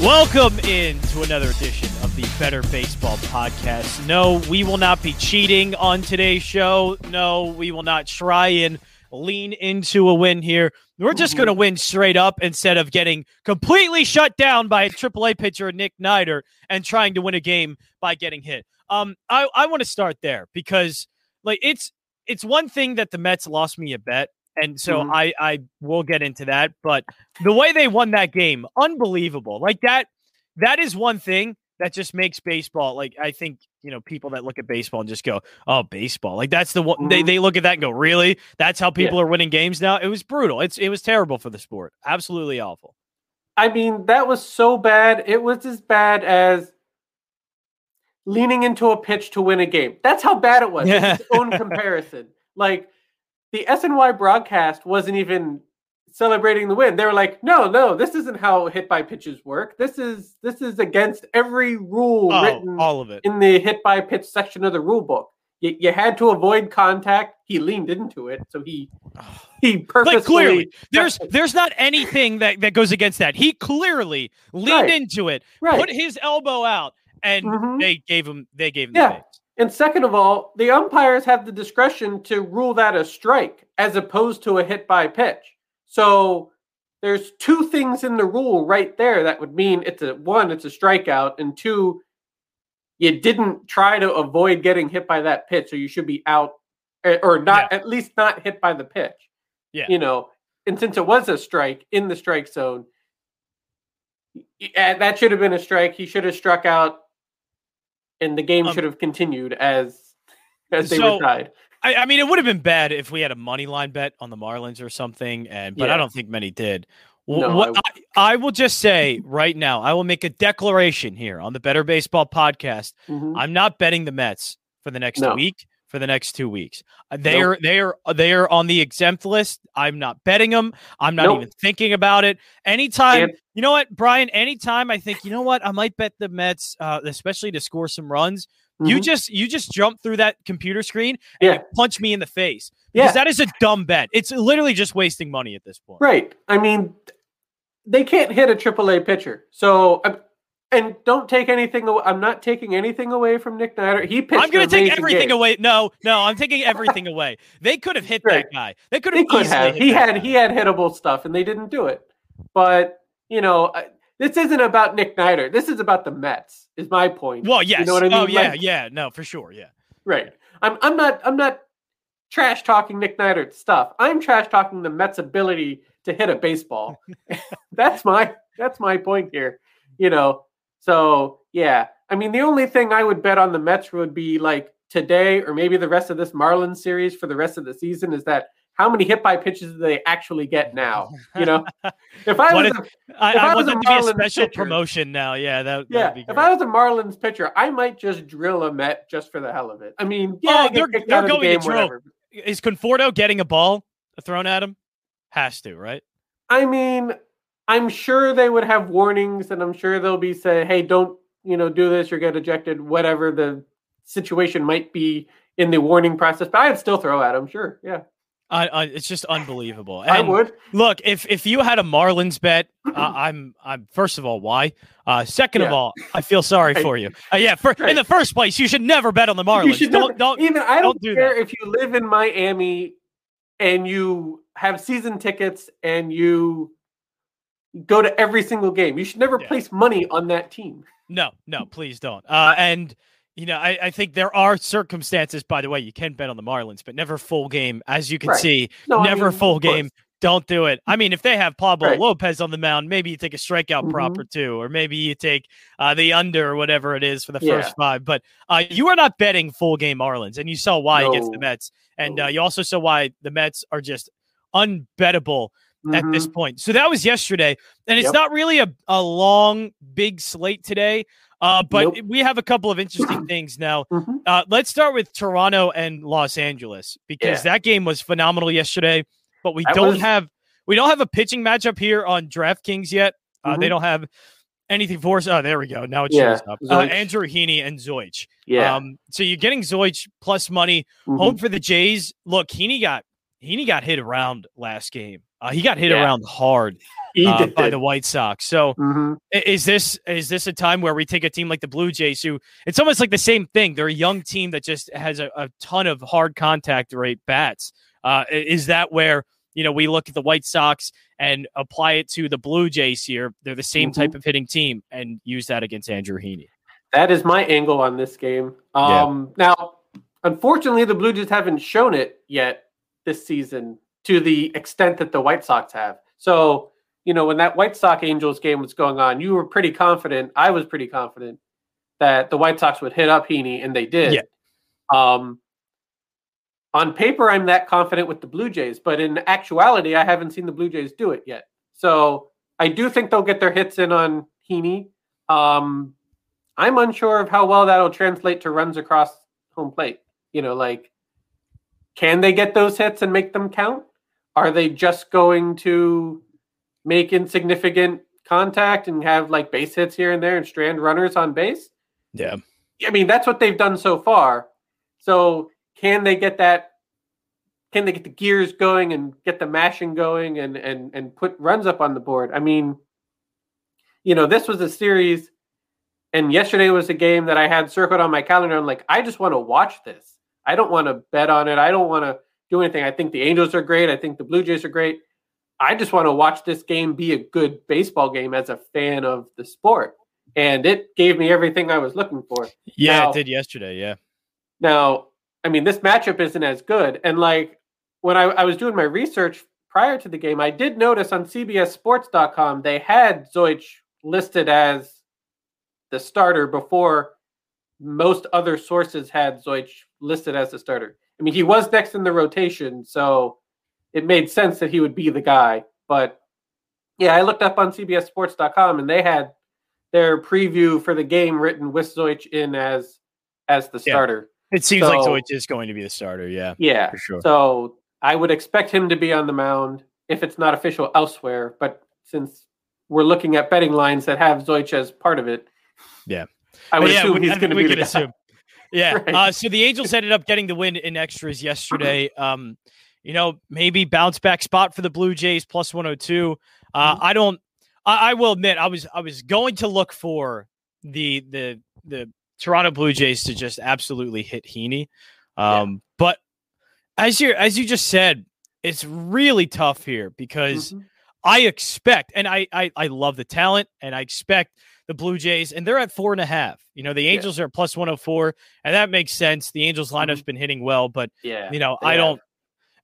Welcome in to another edition of the Bettor Baseball Podcast. No, we will not be cheating on today's show. No, we will not try and lean into a win here. We're just going to win straight up instead of getting completely shut down by a AAA pitcher, Nick Neidert, and trying to win a game by getting hit. Um, I, I want to start there because like it's it's one thing that the Mets lost me a bet, and so Mhm. I I will get into that. But the way they won that game, unbelievable. Like that that is one thing that just makes baseball like I think you know people that look at baseball and just go, "Oh, baseball!" Like that's the one they Mhm. they look at that and go, "Really? That's how Yeah. people are winning games now?" It was brutal. It's it was terrible for the sport. Absolutely awful. I mean, that was so bad. It was as bad as leaning into a pitch to win a game. That's how bad it was. Yeah. It's its own comparison. Like the SNY broadcast wasn't even celebrating the win. They were like, "No, no, this isn't how hit by pitches work. This is this is against every rule Oh, written all of it. in the hit by pitch section of the rule book. You, you had to avoid contact. He leaned into it, so he he purposely Like clearly, there's there's not anything that that goes against that. He clearly leaned Right. into it, right. put his elbow out, and Mhm. they gave him they gave him Yeah. the. And second of all, the umpires have the discretion to rule that a strike as opposed to a hit by pitch. So there's two things in the rule right there that would mean it's a one, it's a strikeout, and two, you didn't try to avoid getting hit by that pitch, so you should be out eh, or not at least not hit by the pitch. Yeah. You know, and since it was a strike in the strike zone, eh, that should have been a strike. He should have struck out and the game Um, should have continued as as they so- were tied. I, I mean, it would have been bad if we had a money line bet on the Marlins or something, and but I don't think many did. No, what I I, will just say right now, I will make a declaration here on the Bettor Baseball podcast. Mhm. I'm not betting the Mets for the next No. week, for the next two weeks. Uh, They're they're they're on the exempt list. I'm not betting them. I'm not Nope. even thinking about it. Anytime, And- you know what, Brian? Anytime I think, you know what, I might bet the Mets, uh, especially to score some runs. You Mhm. just you just jump through that computer screen and Yeah. you punch me in the face because Yeah. that is a dumb bet. It's literally just wasting money at this point. Right. I mean, they can't hit a AAA pitcher. So, um, and don't take anything. Away. I'm not taking anything away from Nick Snyder. He pitched. I'm going to take everything game. away. No, no, I'm taking everything away. They could have hit Right. that guy. They could have could have. hit He had. guy. He had hittable stuff, and they didn't do it. But you know, this isn't about Nick Snyder. This is about the Mets. Is my point. Well, yes. You know what I oh, mean? Oh, yeah, Like- yeah. No, for sure. Yeah. Right. I'm. I'm not. I'm not trash talking Nick Snyder's stuff. I'm trash talking the Mets' ability to hit a baseball. that's my. That's my point here. You know. So yeah. I mean, the only thing I would bet on the Mets would be like today, or maybe the rest of this Marlins series for the rest of the season, is that how many hit by pitches do they actually get now? You know, if I was if- a, I, If I I want was a that to be a Marlins special pitcher- promotion now. Yeah, that, yeah, if. I was a Marlins pitcher, I might just drill a Met just for the hell of it. I mean, yeah, Oh, they're- they're of the going to drill. whatever. Is Conforto getting a ball thrown at him? Has to, right? I mean, I'm sure they would have warnings, and I'm sure they'll be say, "Hey, don't you know do this or get ejected," whatever the situation might be in the warning process. But I'd still throw at him, sure, yeah, it's just unbelievable. I would. Look, if if you had a Marlins bet, uh, I'm I'm first of all, why? Uh, second of all, I feel sorry Right. for you. Uh, yeah, for, in the first place, you should never bet on the You Marlins. should Don't never- don't. even I don't, don't do care if you live in Miami and you have season tickets and you go to every single game. You should never Yeah. place money on that team. No, no, please don't. Uh, and you know, I, I think there are circumstances. By the way, you can bet on the Marlins, but never full game, as you can Right. see. No, I never mean, full game. Don't do it. I mean, if they have Pablo Right. Lopez on the mound, maybe you take a strikeout prop Mhm. or two, or maybe you take uh, the under or whatever it is for the Yeah. first five. But uh, you are not betting full game Marlins, and you saw why against the Mets, and No. uh, you also saw why the Mets are just unbettable at this Mhm. point. So that was yesterday, and it's Yep. not really a, a long, big slate today. Uh, but Nope. we have a couple of interesting things now. Mhm. Uh, let's start with Toronto and Los Angeles because Yeah. that game was phenomenal yesterday. But we That don't was- have we don't have a pitching matchup here on DraftKings yet. Uh, They Mhm. don't have anything for us. Oh, there we go. Now it Yeah, shows up. Uh, Andrew Heaney and Zeuch. Yeah. Um, so you're getting Zeuch plus money Mhm. home for the Jays. Look, Heaney got Heaney got hit around last game. Uh, he got hit Yeah. around hard uh, by the White Sox. So Mhm. Is this is this a time where we take a team like the Blue Jays, who it's almost like the same thing? They're a young team that just has a, a ton of hard contact rate bats. Uh, is that where you know we look at the White Sox and apply it to the Blue Jays here? They're the same Mhm. type of hitting team, and use that against Andrew Heaney. That is my angle on this game. Yeah. Um, Now, unfortunately, the Blue Jays haven't shown it yet this season to the extent that the White Sox have. So, you know, when that White Sox Angels game was going on, you were pretty confident. I was pretty confident that the White Sox would hit up Heaney, and they did. Yeah. Um, on paper, I'm that confident with the Blue Jays, but in actuality, I haven't seen the Blue Jays do it yet. So I do think they'll get their hits in on Heaney. Um, I'm unsure of how well that'll translate to runs across home plate. You know, like, can they get those hits and make them count? Are they just going to make insignificant contact and have like base hits here and there and strand runners on base? Yeah, I mean, that's what they've done so far. So, can they get that? Can they get the gears going and get the mashing going and and and put runs up on the board? I mean, you know, this was a series, and yesterday was a game that I had circled on my calendar. I'm like, I just want to watch this. I don't want to bet on it. I don't want to do anything. I think the Angels are great. I think the Blue Jays are great. I just want to watch this game be a good baseball game as a fan of the sport. And it gave me everything I was looking for. yeah, Now- it did yesterday. Yeah, Now, I mean, this matchup isn't as good. And like when I, I was doing my research prior to the game, I did notice on CBSSports.com they had Zeuch listed as the starter before most other sources had Zeuch listed as the starter. I mean, he was next in the rotation, so it made sense that he would be the guy. But yeah, I looked up on CBSSports.com and they had their preview for the game written with Zeuch in as as the Yeah. starter. it seems like So- Zeuch is going to be the starter. Yeah, Yeah. for sure. So I would expect him to be on the mound if it's not official elsewhere. But since we're looking at betting lines that have Zeuch as part of it, Yeah. I would Yeah, assume he's going to be the assume. Yeah. Right. Uh, so the Angels ended up getting the win in extras yesterday. Um, you know, maybe bounce back spot for the Blue Jays plus 102. Uh, Mm-hmm. I don't. I, I will admit, I was I was going to look for the the the Toronto Blue Jays to just absolutely hit Heaney. Um, but as you as you just said, it's really tough here because Mhm. I expect, and I, I I love the talent, and I expect the Blue Jays, and they're at four and a half. You know, the Yeah. Angels are at plus one hundred four, and that makes sense. The Angels lineup's been hitting well, but Yeah. you know, I don't.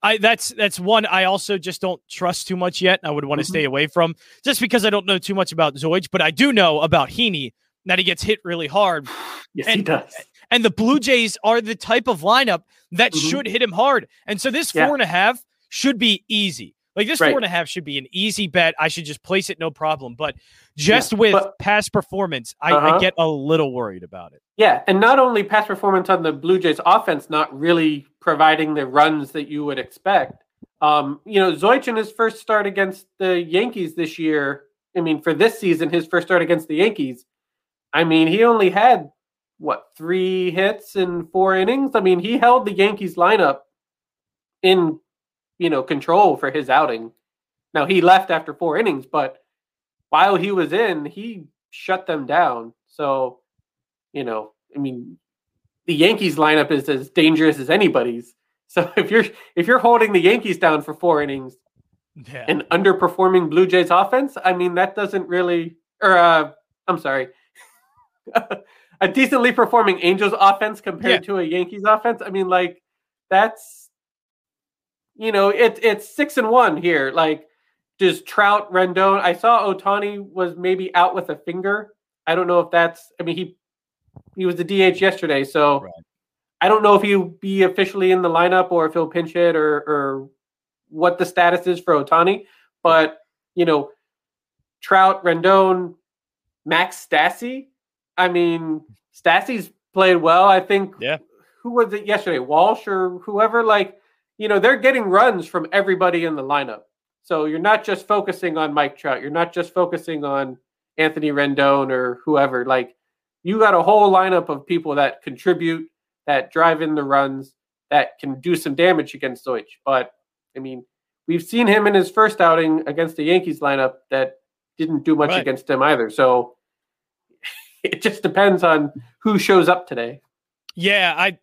I that's that's one I also just don't trust too much yet. I would want to Mhm. stay away from just because I don't know too much about Zeuch, but I do know about Heaney that he gets hit really hard. Yes, he and- does. And the Blue Jays are the type of lineup that Mhm. should hit him hard. And so this Yeah. four and a half should be easy. Like this Right. four and a half should be an easy bet. I should just place it, no problem. But just with but- past performance, I, I Uh-huh. get a little worried about it. Yeah, and not only past performance on the Blue Jays offense, not really providing the runs that you would expect. Um, you know, Zeuch in his first start against the Yankees this year. I mean, for this season, his first start against the Yankees. I mean, he only had what three hits in four innings. I mean, he held the Yankees lineup in you know control for his outing. Now he left after four innings, but while he was in, he shut them down. So you know, I mean, the Yankees lineup is as dangerous as anybody's. So if you're if you're holding the Yankees down for four innings Yeah. and underperforming Blue Jays offense, I mean that doesn't really or uh I'm sorry. a decently performing Angels offense compared to a Yankees offense. I mean like that's you know, it it's 6 and 1 here. Like does Trout, Rendon, I saw Ohtani was maybe out with a finger. I don't know if that's I mean he he was the DH yesterday, so Right. I don't know if he'll be officially in the lineup or if he'll pinch it or or what the status is for Ohtani. But you know, Trout, Rendon, Max Stassi. I mean, Stassi's played well. I think. Yeah. Who was it yesterday? Walsh or whoever? Like, you know, they're getting runs from everybody in the lineup. So you're not just focusing on Mike Trout. You're not just focusing on Anthony Rendon or whoever. Like, you got a whole lineup of people that contribute, that drive in the runs, that can do some damage against Zeuch. But I mean, we've seen him in his first outing against the Yankees lineup that didn't do much Right. against him either. So it just depends on who shows up today. Yeah, I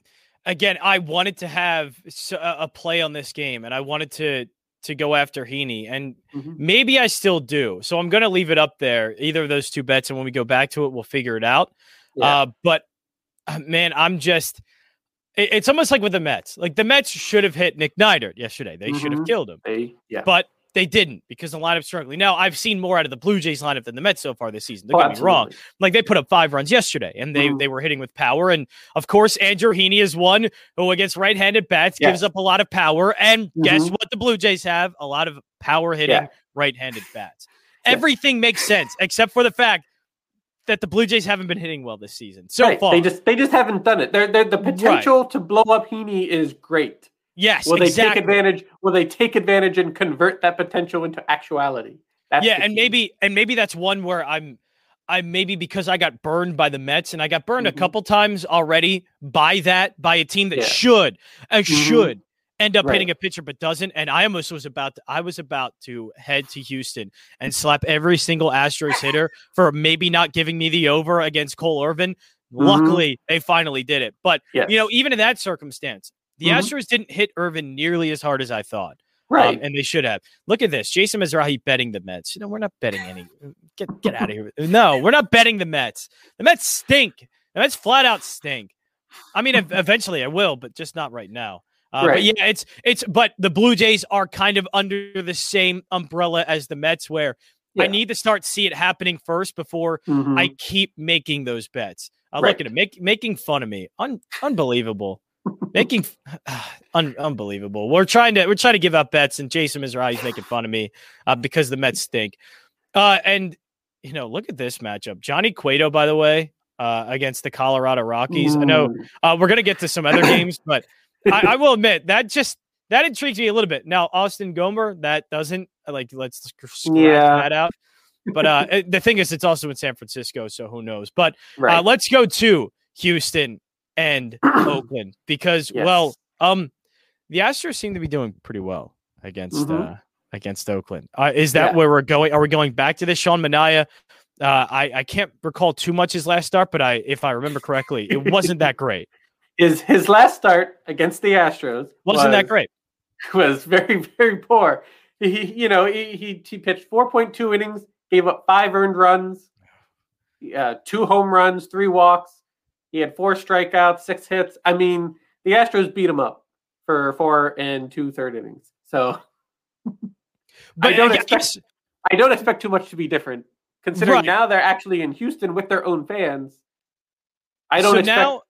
again, I wanted to have a play on this game, and I wanted to to go after Heaney, and Mhm. maybe I still do. So I'm going to leave it up there, either of those two bets, and when we go back to it, we'll figure it out. Yeah. Uh, but uh, man, I'm just. it- It's almost like with the Mets. Like the Mets should have hit Nick Neidert yesterday. They should have Mhm. killed him, They, yeah. but they didn't because the lineup's struggling. Now I've seen more out of the Blue Jays lineup than the Mets so far this season. Don't Oh, get me wrong like they put up five runs yesterday and they Mhm. they were hitting with power and of course andrew heaney is one who against right-handed bats gives up a lot of power and guess Mhm. what the blue jays have a lot of power hitting Yeah. right-handed bats Yes. everything makes sense except for the fact that the blue jays haven't been hitting well this season so Right. far They just they just haven't done it. They're, they're, the Right. potential to blow up Heaney is great. Yes Will they exactly. take advantage? Will they take advantage and convert that potential into actuality? That's yeah and maybe and maybe that's one where i'm i maybe because i got burned by the mets and i got burned Mhm. a couple times already by that by a team that Yeah. should uh, Mhm. should end up Right. hitting a pitcher but doesn't and i almost was about to, i was about to head to houston and slap every single astros hitter for maybe not giving me the over against cole irvin luckily they finally did it but Yes. you know even in that circumstance the Mhm. astros didn't hit irvin nearly as hard as i thought right. um, and they should have. Look at this, Jason Mizrahi betting the Mets. You know, we're not betting any. Get get out of here. No, we're not betting the Mets. The Mets stink. The Mets flat out stink. I mean, eventually I will, but just not right now. Uh, But yeah, it's it's. But the Blue Jays are kind of under the same umbrella as the Mets, where I need to start see it happening first before Mhm. I keep making those bets. Uh, Right. Look at him, make, making fun of me. Un- unbelievable. Making un- unbelievable. We're trying to we're trying to give up bets, and Jason Mizrahi's making fun of me uh, because the Mets stink. Uh, and you know, look at this matchup. Johnny Cueto, by the way, uh, against the Colorado Rockies. I know uh, we're gonna get to some other games, but I, I will admit that just that intrigues me a little bit. Now, Austin Gomber, that doesn't like let's sc- scratch Yeah. that out. But uh, the thing is, it's also in San Francisco, so who knows? But right. uh, let's go to Houston and Oakland because, Yes. well, um, the Astros seem to be doing pretty well against Mhm. uh, against Oakland. Uh, is that Yeah. where we're going? Are we going back to this? Sean Manaea. Uh, I I can't recall too much his last start, but I if I remember correctly, it wasn't that great. Is his last start against the Astros Wasn't that great? was very very poor. He you know he he, he pitched 4.2 innings, gave up five earned runs, uh, two home runs, three walks. He had four strikeouts, six hits. I mean, the Astros beat him up for four and two third innings. So But don't I expect- guess- I don't expect too much to be different, considering Right. now they're actually in Houston with their own fans. I don't so expect. now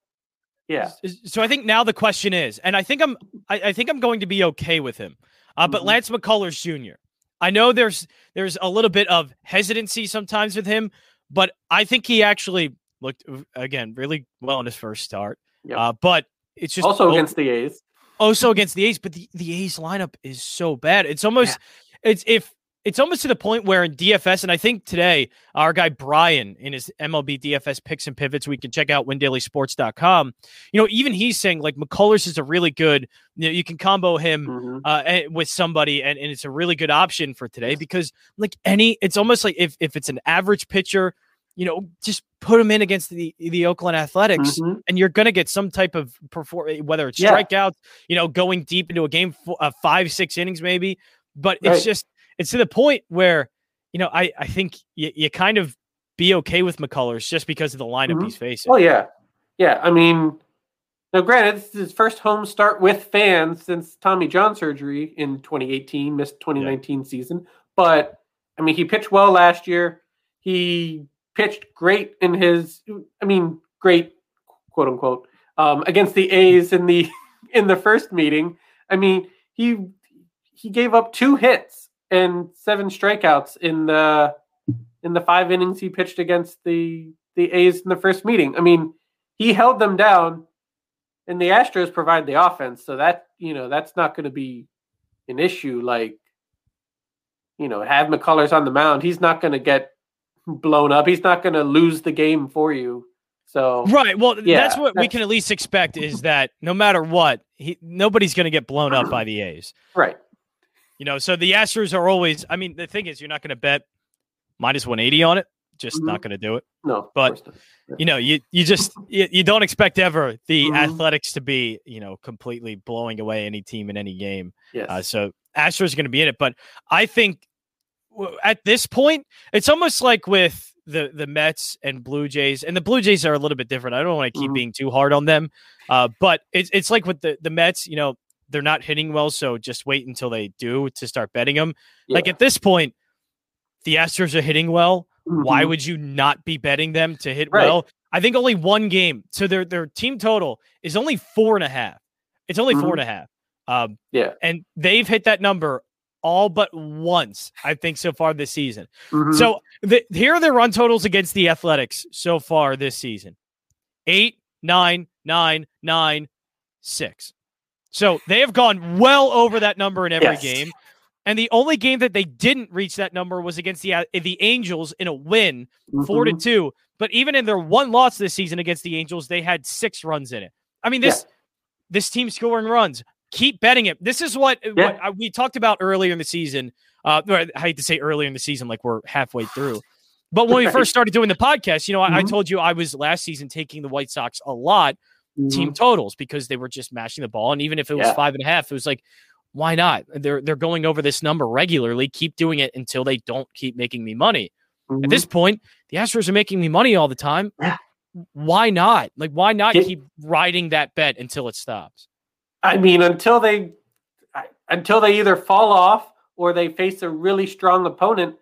yeah, So I think now the question is, and I think I'm, I, I think I'm going to be okay with him. Uh, but Mhm. Lance McCullers Jr. I know there's there's a little bit of hesitancy sometimes with him, but I think he actually looked again really well in his first start. Yep. Uh, but it's just also oh- against the A's. also against the A's, but the, the A's lineup is so bad. It's almost it's if it's almost to the point where in DFS, and I think today our guy Brian in his MLB DFS picks and pivots, we can check out windailysports.com. You know, even he's saying like McCullers is a really good, you know, you can combo him Mhm. uh, eh, with somebody, and, and it's a really good option for today because like any, it's almost like if if it's an average pitcher, you know, just put him in against the the Oakland Athletics, Mhm. and you're going to get some type of perform, whether it's Yeah. strikeouts, you know, going deep into a game, uh, five six innings maybe, but it's Right. just it's to the point where you know I I think you, you kind of be okay with McCullers just because of the lineup Mhm. he's facing. Oh yeah, yeah. I mean, now granted, this is his first home start with fans since Tommy John surgery in 2018, missed 2019 season. But I mean, he pitched well last year. He pitched great in his, I mean, great, quote unquote, um, against the A's in the in the first meeting. I mean, he he gave up two hits and seven strikeouts in the in the five innings he pitched against the the A's in the first meeting. I mean, he held them down, and the Astros provide the offense, so that you know that's not going to be an issue. Like, you know, have McCullers on the mound, he's not going to get blown up. He's not going to lose the game for you. So Right. Well, Yeah, that's what we can at least expect is that no matter what, he, nobody's going to get blown up by the A's. right, You know, so the Astros are always. I mean, the thing is, you're not going to bet minus 180 on it. Just Mhm. not going to do it. No, But- not. You know, you you just you, you don't expect ever the Mhm. Athletics to be you know completely blowing away any team in any game. yes. Uh, so Astros are going to be in it, but I think at this point, it's almost like with the the Mets and Blue Jays, and the Blue Jays are a little bit different. I don't want to keep Mhm. being too hard on them, uh, but it's it's like with the the Mets. You know, they're not hitting well, so just wait until they do to start betting them. Like at this point, the Astros are hitting well. Why Mhm. would you not be betting them to hit Right. well? I think only one game. So their their team total is only four and a half. It's only four Mhm. and a half. Um, Yeah. and they've hit that number all but once, I think, so far this season. Mhm. So the, here are the run totals against the Athletics so far this season: eight, nine, nine, nine, six. So they have gone well over that number in every Yes. game. And the only game that they didn't reach that number was against the uh, the Angels in a win, four to Mhm. two. But even in their one loss this season against the Angels, they had six runs in it. I mean, this this team scoring runs. Keep betting it. This is what, what I, we talked about earlier in the season. Uh, I hate to say earlier in the season, like we're halfway through. But when we first started doing the podcast, you know, I, I Mhm. told you I was last season taking the White Sox a lot team Mhm. totals because they were just mashing the ball. And even if it was Yeah. five and a half, it was like, why not? They're they're going over this number regularly. Keep doing it until they don't keep making me money. Mhm. At this point, the Astros are making me money all the time. Yeah. Why not? Like, why not keep riding that bet until it stops? I mean, until they until they either fall off or they face a really strong opponent,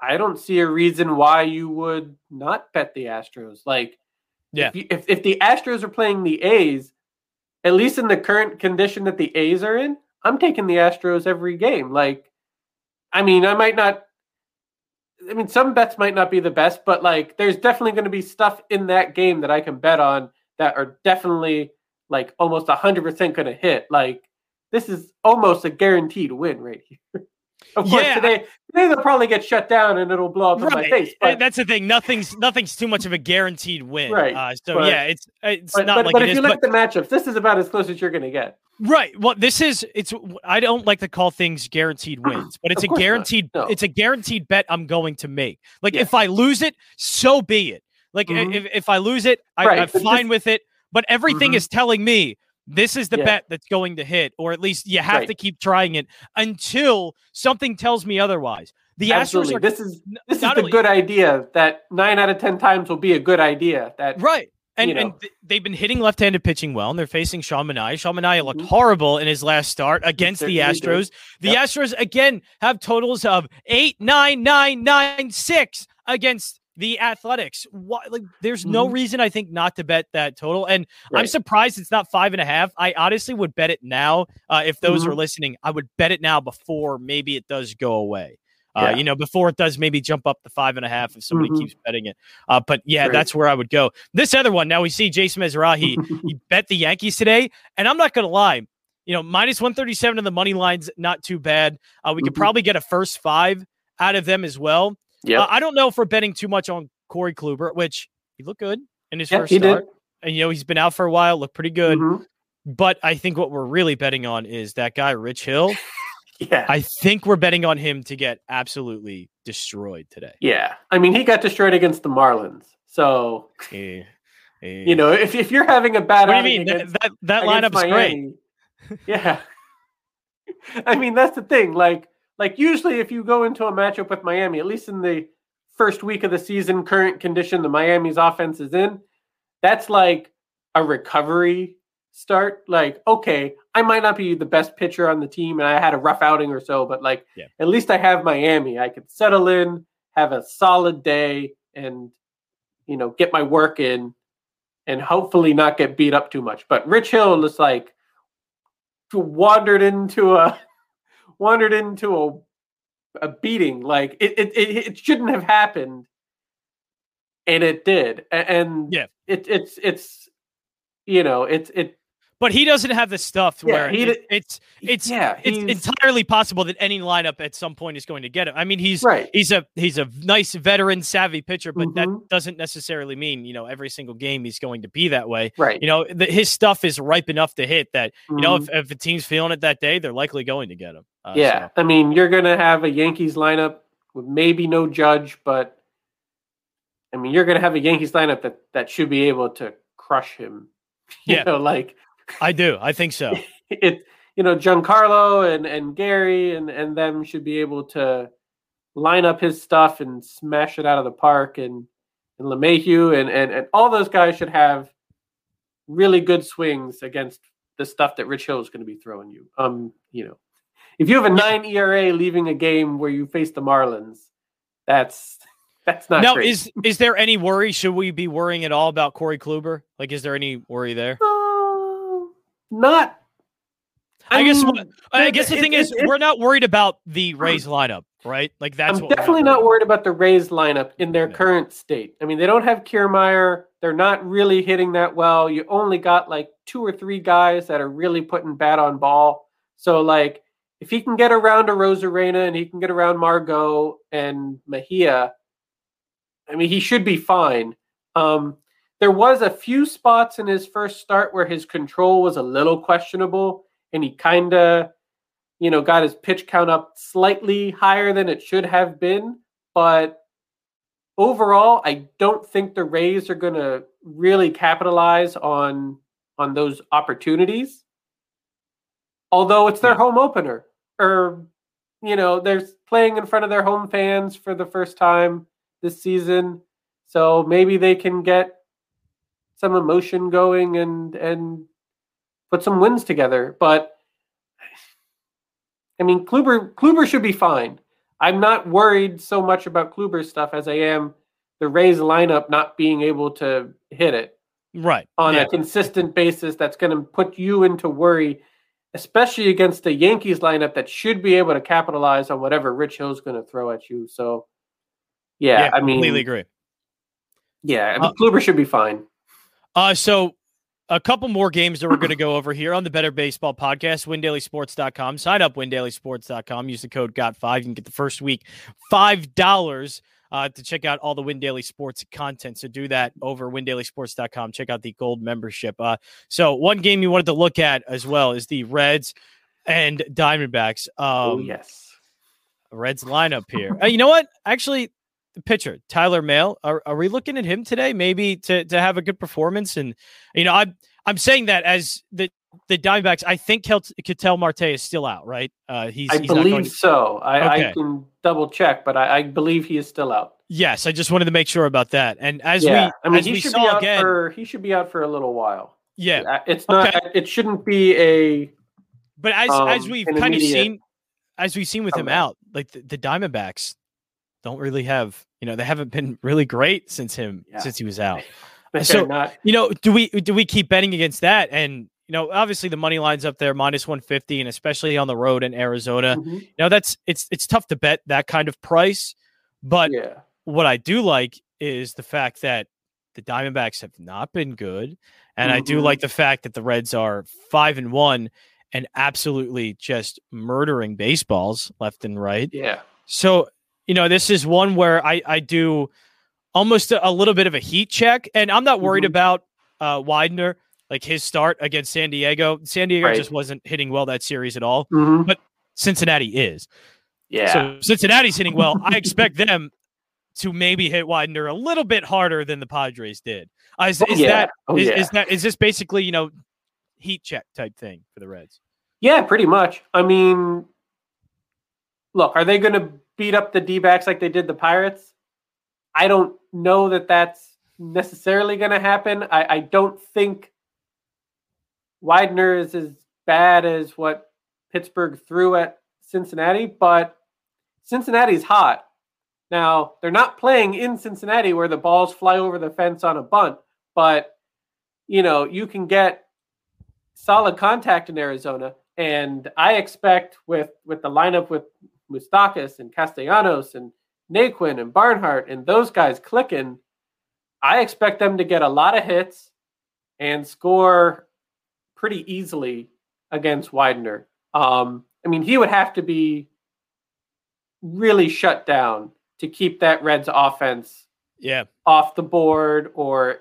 I don't see a reason why you would not bet the Astros. Like, Yeah. if, you, if if the Astros are playing the A's, at least in the current condition that the A's are in, I'm taking the Astros every game. Like, I mean, I might not. I mean, some bets might not be the best, but like, there's definitely going to be stuff in that game that I can bet on that are definitely like almost 100% going to hit. Like, this is almost a guaranteed win right here. of course, Yeah, today, today they'll probably get shut down and it'll blow up in my face. Uh, But, That's the thing. Nothing's nothing's too much of a guaranteed win. Right, Uh, so but- yeah, it's it's but, not but, like but if is, you look at the matchups, this is about as close as you're going to get. Right. Well, this is it's. I don't like to call things guaranteed wins, but it's a guaranteed. No. It's a guaranteed bet I'm going to make. Like Yeah. if I lose it, so be it. Like Mhm. if, if I lose it, I, Right, I'm but fine this- with it. But everything Mhm. is telling me this is the Yeah. bet that's going to hit, or at least you have Right. to keep trying it until something tells me otherwise. The Absolutely. Astros are this is this is the only- good idea that nine out of ten times will be a good idea. That Right. And, you know. and th- they've been hitting left-handed pitching well, and they're facing Sean Manaea. Sean Manaea looked Mhm. horrible in his last start against the. Astros. The Yep. Astros again have totals of eight, nine, nine, nine, six against the Athletics. Why, like, there's no Mhm. reason I think not to bet that total, and I'm surprised it's not five and a half. I honestly would bet it now. Uh, if those Mhm. are listening, I would bet it now before maybe it does go away. Uh, Yeah. You know, before it does maybe jump up to five and a half if somebody Mhm. keeps betting it. Uh, but yeah, Right. that's where I would go. This other one, now we see Jason Mizrahi. he bet the Yankees today, and I'm not going to lie. You know, minus 137 on the money lines, not too bad. Uh, we could Mhm. probably get a first five out of them as well. Yeah, Uh, I don't know if we're betting too much on Corey Kluber, which he looked good in his yeah, first start. did. And, you know, he's been out for a while, looked pretty good. Mhm. But I think what we're really betting on is that guy, Rich Hill. Yeah, I think we're betting on him to get absolutely destroyed today. yeah. I mean, he got destroyed against the Marlins. So Eh, eh. you know, if if you're having a bad, what do you mean? That, against- that, that against lineup's great. Yeah. I mean, that's the thing. Like, like usually if you go into a matchup with Miami, at least in the first week of the season, current condition the Miami's offense is in, that's like a recovery start. Like, okay, I might not be the best pitcher on the team and I had a rough outing or so, but like Yeah. at least I have Miami. I could settle in, have a solid day, and you know, get my work in and hopefully not get beat up too much. But Rich Hill is like wandered into a wandered into a a beating. Like it it it, it shouldn't have happened, and it did. And Yeah. it it's it's you know it's it but he doesn't have the stuff Yeah, where he it- it's it's yeah, it's entirely possible that any lineup at some point is going to get him. I mean, he's right. he's a he's a nice veteran savvy pitcher, but that Mhm. doesn't necessarily mean you know every single game he's going to be that way. Right. You know, the, his stuff is ripe enough to hit that you know if, if a team's feeling it that day, they're likely going to get him. Uh, yeah, so- I mean, you're gonna have a Yankees lineup with maybe no Judge, but I mean, you're gonna have a Yankees lineup that that should be able to crush him. You Yeah. know, like I do. I think so. it. You know, Giancarlo and and Gary and and them should be able to line up his stuff and smash it out of the park. And and LeMahieu and and and all those guys should have really good swings against the stuff that Rich Hill is going to be throwing you. Um, you know, if you have a nine ERA leaving a game where you face the Marlins, that's that's not now, great. is is there any worry? Should we be worrying at all about Corey Kluber? Like, is there any worry there? Uh, not. I guess mean, what- I it- guess the it- thing it- is, it- we're not worried about the Rays lineup, right? Like that's I'm definitely not worried about the Rays lineup in their current state. I mean, they don't have Kiermaier. They're not really hitting that well. You only got like two or three guys that are really putting bat on ball. So, like, if he can get around Arozarena and he can get around Margot and Mejia, I mean, he should be fine. Um, there was a few spots in his first start where his control was a little questionable, and he kind of, you know, got his pitch count up slightly higher than it should have been. But overall, I don't think the Rays are going to really capitalize on on those opportunities. Although it's their hmm. home opener, or you know, they're playing in front of their home fans for the first time this season, so maybe they can get some emotion going and and put some wins together. But I mean, Kluber Kluber should be fine. I'm not worried so much about Kluber's stuff as I am the Rays lineup not being able to hit it Right. on yeah. a consistent basis. That's going to put you into worry, especially against the Yankees lineup that should be able to capitalize on whatever Rich Hill's going to throw at you. So, yeah, yeah, I mean, completely agree. yeah, I mean, Uh, Kluber should be fine. Uh, so a couple more games that we're going to go over here on the Bettor Baseball podcast, windailysports.com. Sign up windailysports.com. Use the code GOT5. You can get the first week $5 uh, to check out all the Win Daily Sports content. So do that over windailysports.com. Check out the gold membership. Uh, so one game you wanted to look at as well is the Reds and Diamondbacks. Um, oh yes, Reds lineup here. Uh, you know what? Actually, pitcher Tyler Mahle. Are, are we looking at him today? Maybe to to have a good performance. And you know, I'm I'm saying that as the the Diamondbacks. I think Kel- Ketel Marte is still out, right? Uh, he's, I he's not believe to- so. I, I can double check, but I, I believe he is still out. yes, I just wanted to make sure about that. And as yeah, we I mean, as he should be out again, for he should be out for a little while. yeah. Uh, It's not. Okay. It shouldn't be a But as as um, we've kind of seen, as we've seen with him out, like the, the Diamondbacks don't really have. You know, they haven't been really great since him Yeah. since he was out. So- not. you know, do we do we keep betting against that? And you know, obviously the money lines up there minus one fifty, and especially on the road in Arizona. Mhm. You know, that's it's it's tough to bet that kind of price. But yeah, what I do like is the fact that the Diamondbacks have not been good, and I do like the fact that the Reds are five and one and absolutely just murdering baseballs left and right. yeah. So, you know, this is one where I, I do almost a, a little bit of a heat check, and I'm not worried Mhm. about uh, Widener, like his start against San Diego. San Diego Right. just wasn't hitting well that series at all. Mhm. Cincinnati is. Yeah. So Cincinnati's hitting well. I expect them to maybe hit Widener a little bit harder than the Padres did. Uh, is, oh, yeah. that oh, is, yeah. is that is this basically you know heat check type thing for the Reds? Yeah, pretty much. I mean, look, are they going to beat up the D backs like they did the Pirates? I don't know that that's necessarily going to happen. I, I don't think Widener is as bad as what Pittsburgh threw at Cincinnati, but Cincinnati's hot. Now, they're not playing in Cincinnati where the balls fly over the fence on a bunt, but you know, you can get solid contact in Arizona. And I expect with with the lineup with Moustakas and Castellanos and Naquin and Barnhart and those guys clicking, I expect them to get a lot of hits and score pretty easily against Widener. Um, I mean, he would have to be really shut down to keep that Reds offense yeah off the board or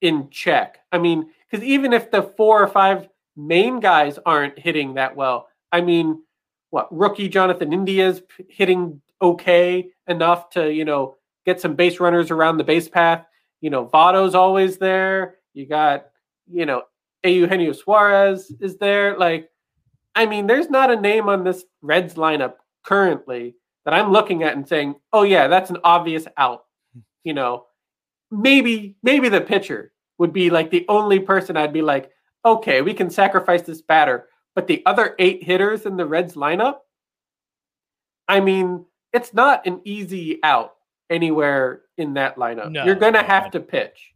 in check. I mean, because even if the four or five main guys aren't hitting that well, I mean, what rookie Jonathan India's hitting okay enough to you know get some base runners around the base path. You know, Votto's always there. You got you know Eugenio Suarez is there. Like, I mean, there's not a name on this Reds lineup currently that I'm looking at and saying, "Oh yeah, that's an obvious out." You know, maybe maybe the pitcher would be like the only person I'd be like, "Okay, we can sacrifice this batter." But the other eight hitters in the Reds lineup, I mean, it's not an easy out anywhere in that lineup. No, You're going to no. have to pitch.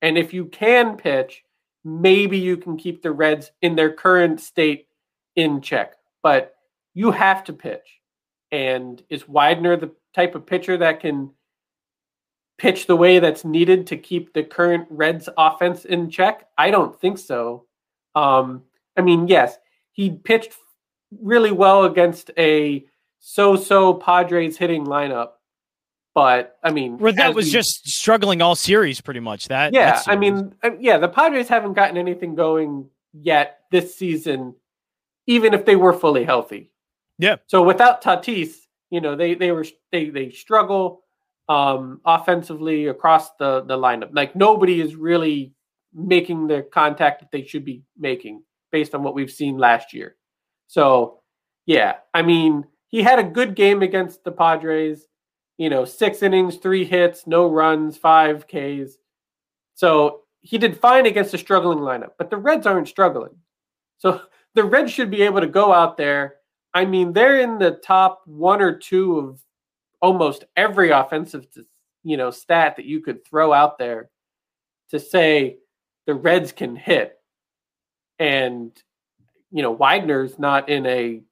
And if you can pitch, maybe you can keep the Reds in their current state in check. But you have to pitch. And is Widener the type of pitcher that can pitch the way that's needed to keep the current Reds offense in check? I don't think so. Um, I mean, yes, he pitched really well against a so-so Padres hitting lineup. But I mean, where that was we- just struggling all series pretty much that yeah. that I mean, uh, yeah, the Padres haven't gotten anything going yet this season, even if they were fully healthy. Yeah. So without Tatis, you know, they they were they they struggle um offensively across the the lineup. Like nobody is really making the contact that they should be making based on what we've seen last year. So, yeah, I mean, he had a good game against the Padres. You know, six innings, three hits, no runs, five Ks. So he did fine against a struggling lineup, but the Reds aren't struggling. So the Reds should be able to go out there. I mean, they're in the top one or two of almost every offensive, you know, stat that you could throw out there to say the Reds can hit. And you know, Widener's not in a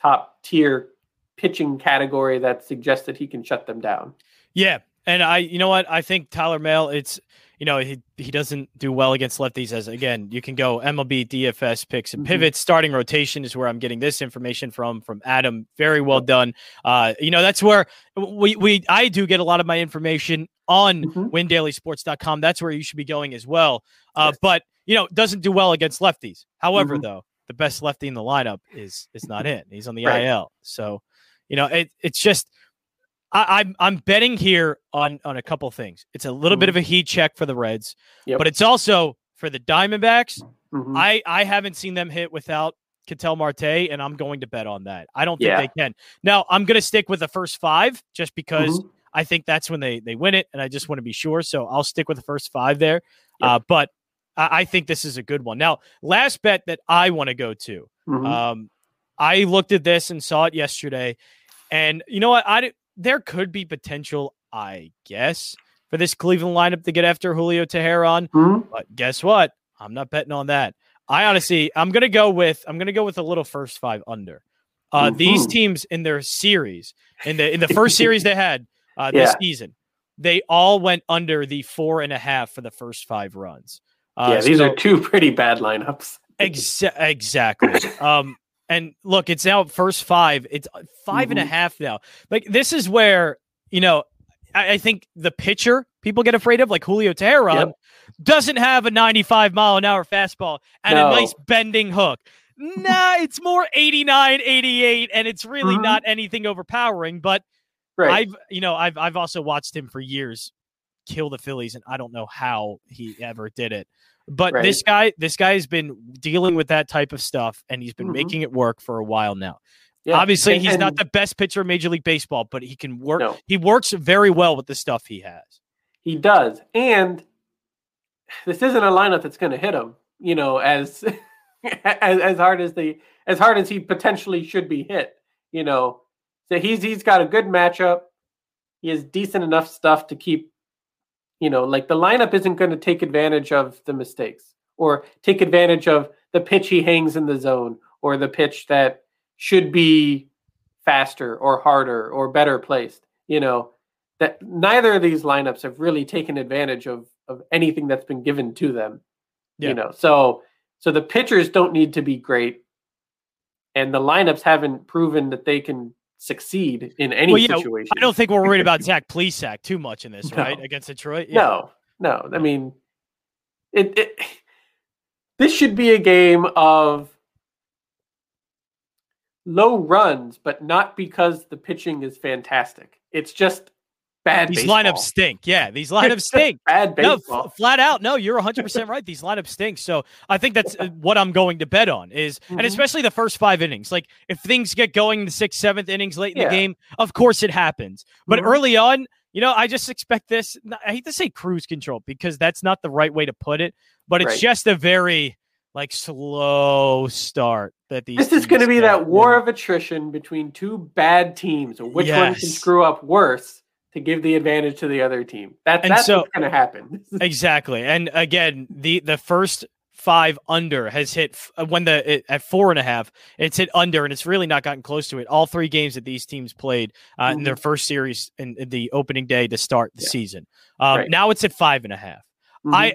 top tier pitching category that suggests that he can shut them down. Yeah, and I, you know what, I think Tyler Mahle. It's you know he he doesn't do well against lefties. As again, you can go MLB DFS picks and Mhm. pivots. Starting rotation is where I'm getting this information from from Adam. Very well done. Uh, you know that's where we we I do get a lot of my information on Mhm. WinDailySports.com. That's where you should be going as well. Uh, Yes. but you know doesn't do well against lefties. However, Mhm. though the best lefty in the lineup is is not in. He's on the Right. IL. So you know it, it's just. I, I'm I'm betting here on on a couple things. It's a little bit Mhm. of a heat check for the Reds, Yep. but it's also for the Diamondbacks. Mhm. I I haven't seen them hit without Ketel Marte, and I'm going to bet on that. I don't think Yeah. they can. Now I'm going to stick with the first five just because Mhm. I think that's when they they win it, and I just want to be sure. So I'll stick with the first five there. Yep. Uh, but I, I think this is a good one. Now, last bet that I want to go to. Mhm. Um, I looked at this and saw it yesterday, and you know what? I di- there could be potential, I guess, for this Cleveland lineup to get after Julio Teheran. Mhm. But guess what? I'm not betting on that. I honestly, I'm gonna go with I'm gonna go with a little first five under. Uh, These Mhm. teams in their series in the in the first series they had uh, this Yeah. season, they all went under the four and a half for the first five runs. Uh, yeah, these so- are two pretty bad lineups. Exa- exactly. um, and look, it's now first five. It's five and a Mhm. half now. Like this is where you know I, I think the pitcher people get afraid of, like Julio Teheran, Yep. doesn't have a 95 mile an hour fastball and No. a nice bending hook. Nah, it's more 89, 88, and it's really Mhm. not anything overpowering. But Right. I've you know I've I've also watched him for years kill the Phillies, and I don't know how he ever did it. But Right. this guy, this guy has been dealing with that type of stuff, and he's been Mhm. making it work for a while now. Yeah. Obviously, And- he's not the best pitcher in Major League Baseball, but he can work. No. He works very well with the stuff he has. He does. And this isn't a lineup that's going to hit him, you know, as, as as hard as the as hard as he potentially should be hit, you know. So he's he's got a good matchup. He has decent enough stuff to keep you know, like the lineup isn't going to take advantage of the mistakes or take advantage of the pitch he hangs in the zone or the pitch that should be faster or harder or better placed, you know that neither of these lineups have really taken advantage of of anything that's been given to them. Yeah. You know, so So the pitchers don't need to be great, and the lineups haven't proven that they can succeed in any well, yeah, situation. I don't think we're worried about Zach Plesac too much in this, no. right? Against Detroit. Yeah. No, no. I mean, it, it. This should be a game of low runs, but not because the pitching is fantastic. It's just bad. These baseball. lineups stink. Yeah, these lineups stink. bad baseball. No, f- flat out. No, you're 100 percent right. These lineups stink. So I think that's uh, what I'm going to bet on is, mm-hmm. and especially the first five innings. Like if things get going in the sixth, seventh innings late in yeah. the game, of course it happens. But mm-hmm. early on, you know, I just expect this. I hate to say cruise control because that's not the right way to put it, but it's right. just a very like slow start that these. This is going to be that war of attrition between two bad teams, or which yes. one can screw up worse to give the advantage to the other team. That, that's so, what's going to happen. exactly. And again, the the first five under has hit uh, when the it, at four and a half it's hit under and it's really not gotten close to it all three games that these teams played uh, mm-hmm. in their mm-hmm. first series in, in, the opening day to start the yeah. season um, right. now it's at five and a half. Mm-hmm. i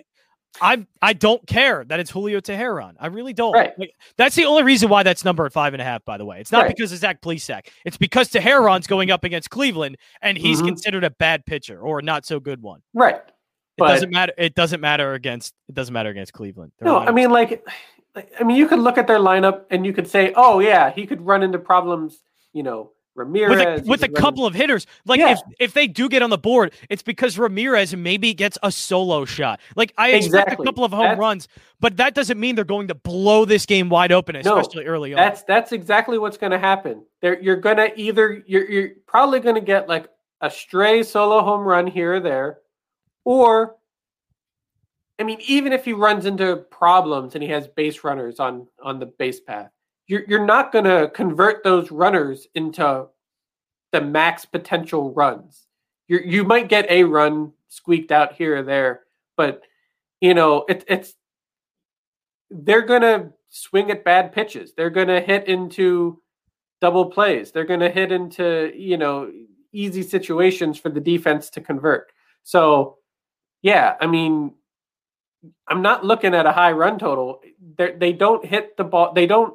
I I don't care that it's Julio Teheran. I really don't. Right. Like, that's the only reason why that's number at five and a half. By the way, it's not right. because of Zach Plesac. It's because Teheran's going up against Cleveland, and he's mm-hmm. considered a bad pitcher or a not so good one. Right. It doesn't matter. It doesn't matter against. It doesn't matter against Cleveland. They're no, I mean like, I mean you could look at their lineup and you could say, oh yeah, he could run into problems. You know, Ramirez with a, with a couple of hitters. Like yeah. if if they do get on the board, it's because Ramirez maybe gets a solo shot. Like I expect a couple of home that's, runs, but that doesn't mean they're going to blow this game wide open, especially no, early on. That's that's exactly what's going to happen. There, you're going to either you're you're probably going to get like a stray solo home run here or there, or I mean, even if he runs into problems and he has base runners on on the base path, you're you're not going to convert those runners into the max potential runs. You you might get a run squeaked out here or there, but you know it, it's they're going to swing at bad pitches. They're going to hit into double plays. They're going to hit into you know easy situations for the defense to convert. So yeah, I mean I'm not looking at a high run total. They're, they do not hit the ball. They don't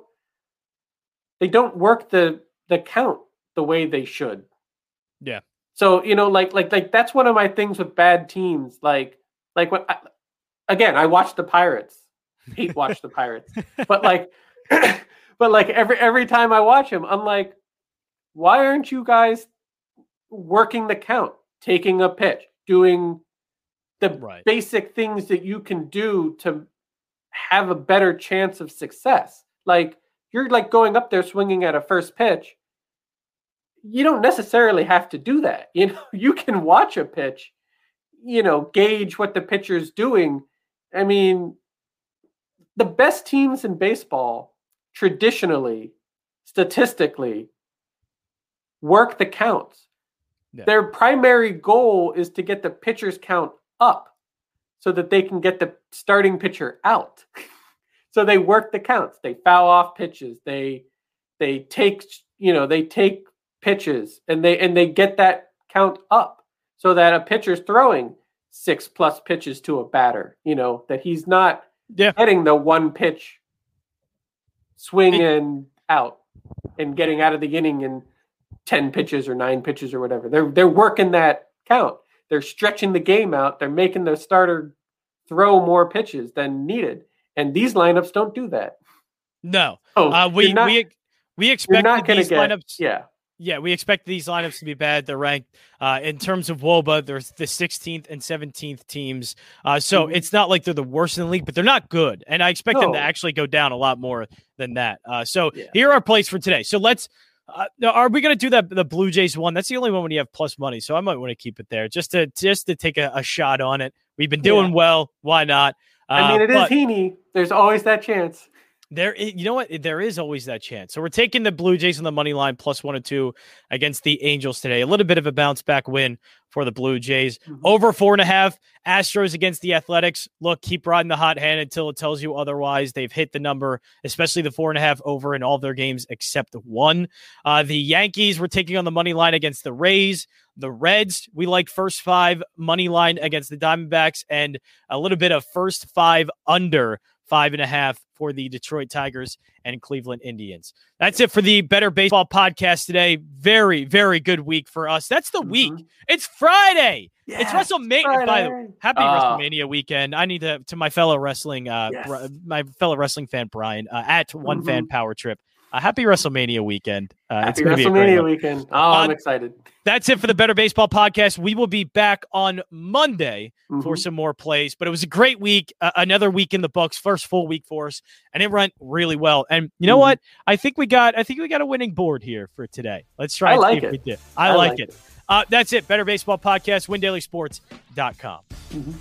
they don't work the the count the way they should. Yeah. So you know, like like like that's one of my things with bad teams. Like like when I, again, I watch the Pirates. Hate watch the Pirates, but like, but like every every time I watch them, I'm like, why aren't you guys working the count, taking a pitch, doing the right. basic things that you can do to have a better chance of success? Like you're like going up there swinging at a first pitch. You don't necessarily have to do that. You know, you can watch a pitch, you know, gauge what the pitcher's doing. I mean, the best teams in baseball traditionally, statistically, work the counts. Yeah. Their primary goal is to get the pitcher's count up so that they can get the starting pitcher out. So they work the counts. They foul off pitches. They they take you know they take pitches and they and they get that count up so that a pitcher's throwing six plus pitches to a batter. You know that he's not yeah. getting the one pitch swing it, and out and getting out of the inning in ten pitches or nine pitches or whatever. They're they're working that count. They're stretching the game out. They're making the starter throw more pitches than needed and these lineups don't do that. No, oh, uh, we not, we we expect these get, lineups. Yeah, yeah, we expect these lineups to be bad. They're ranked uh, in terms of WOBA. They're the 16th and 17th teams, uh, so mm-hmm. it's not like they're the worst in the league, but they're not good. And I expect no. them to actually go down a lot more than that. Uh, so yeah. here are plays for today. So let's. Uh, are we going to do that the Blue Jays one? That's the only one when you have plus money, so I might want to keep it there just to just to take a, a shot on it. We've been doing yeah. well. Why not? I mean, uh, it is Heaney. There's always that chance. There, you know what? There is always that chance. So we're taking the Blue Jays on the money line plus one and two against the Angels today. A little bit of a bounce back win for the Blue Jays. Mm-hmm. Over four and a half. Astros against the Athletics. Look, keep riding the hot hand until it tells you otherwise. They've hit the number, especially the four and a half over in all their games except one. Uh, the Yankees were taking on the money line against the Rays. The Reds, we like first five money line against the Diamondbacks and a little bit of first five under five and a half for the Detroit Tigers and Cleveland Indians. That's it for the Bettor Baseball podcast today. Very, very good week for us. That's the mm-hmm. week. It's Friday. Yes, it's WrestleMania. Friday. By the way, happy uh, WrestleMania weekend. I need to to my fellow wrestling, uh, yes. my fellow wrestling fan Brian uh, at One mm-hmm. Fan Power Trip. A happy WrestleMania weekend. Uh, happy WrestleMania weekend. Oh, I'm uh, excited. That's it for the Bettor Baseball podcast. We will be back on Monday mm-hmm. for some more plays. But it was a great week, uh, another week in the books, first full week for us, and it went really well. And you know mm-hmm. what? I think we got, I think we got a winning board here for today. Let's try. I like it. we did. I, I like, like, it. it. Uh, that's it. Bettor Baseball podcast. WinDailySports.com. Mm-hmm.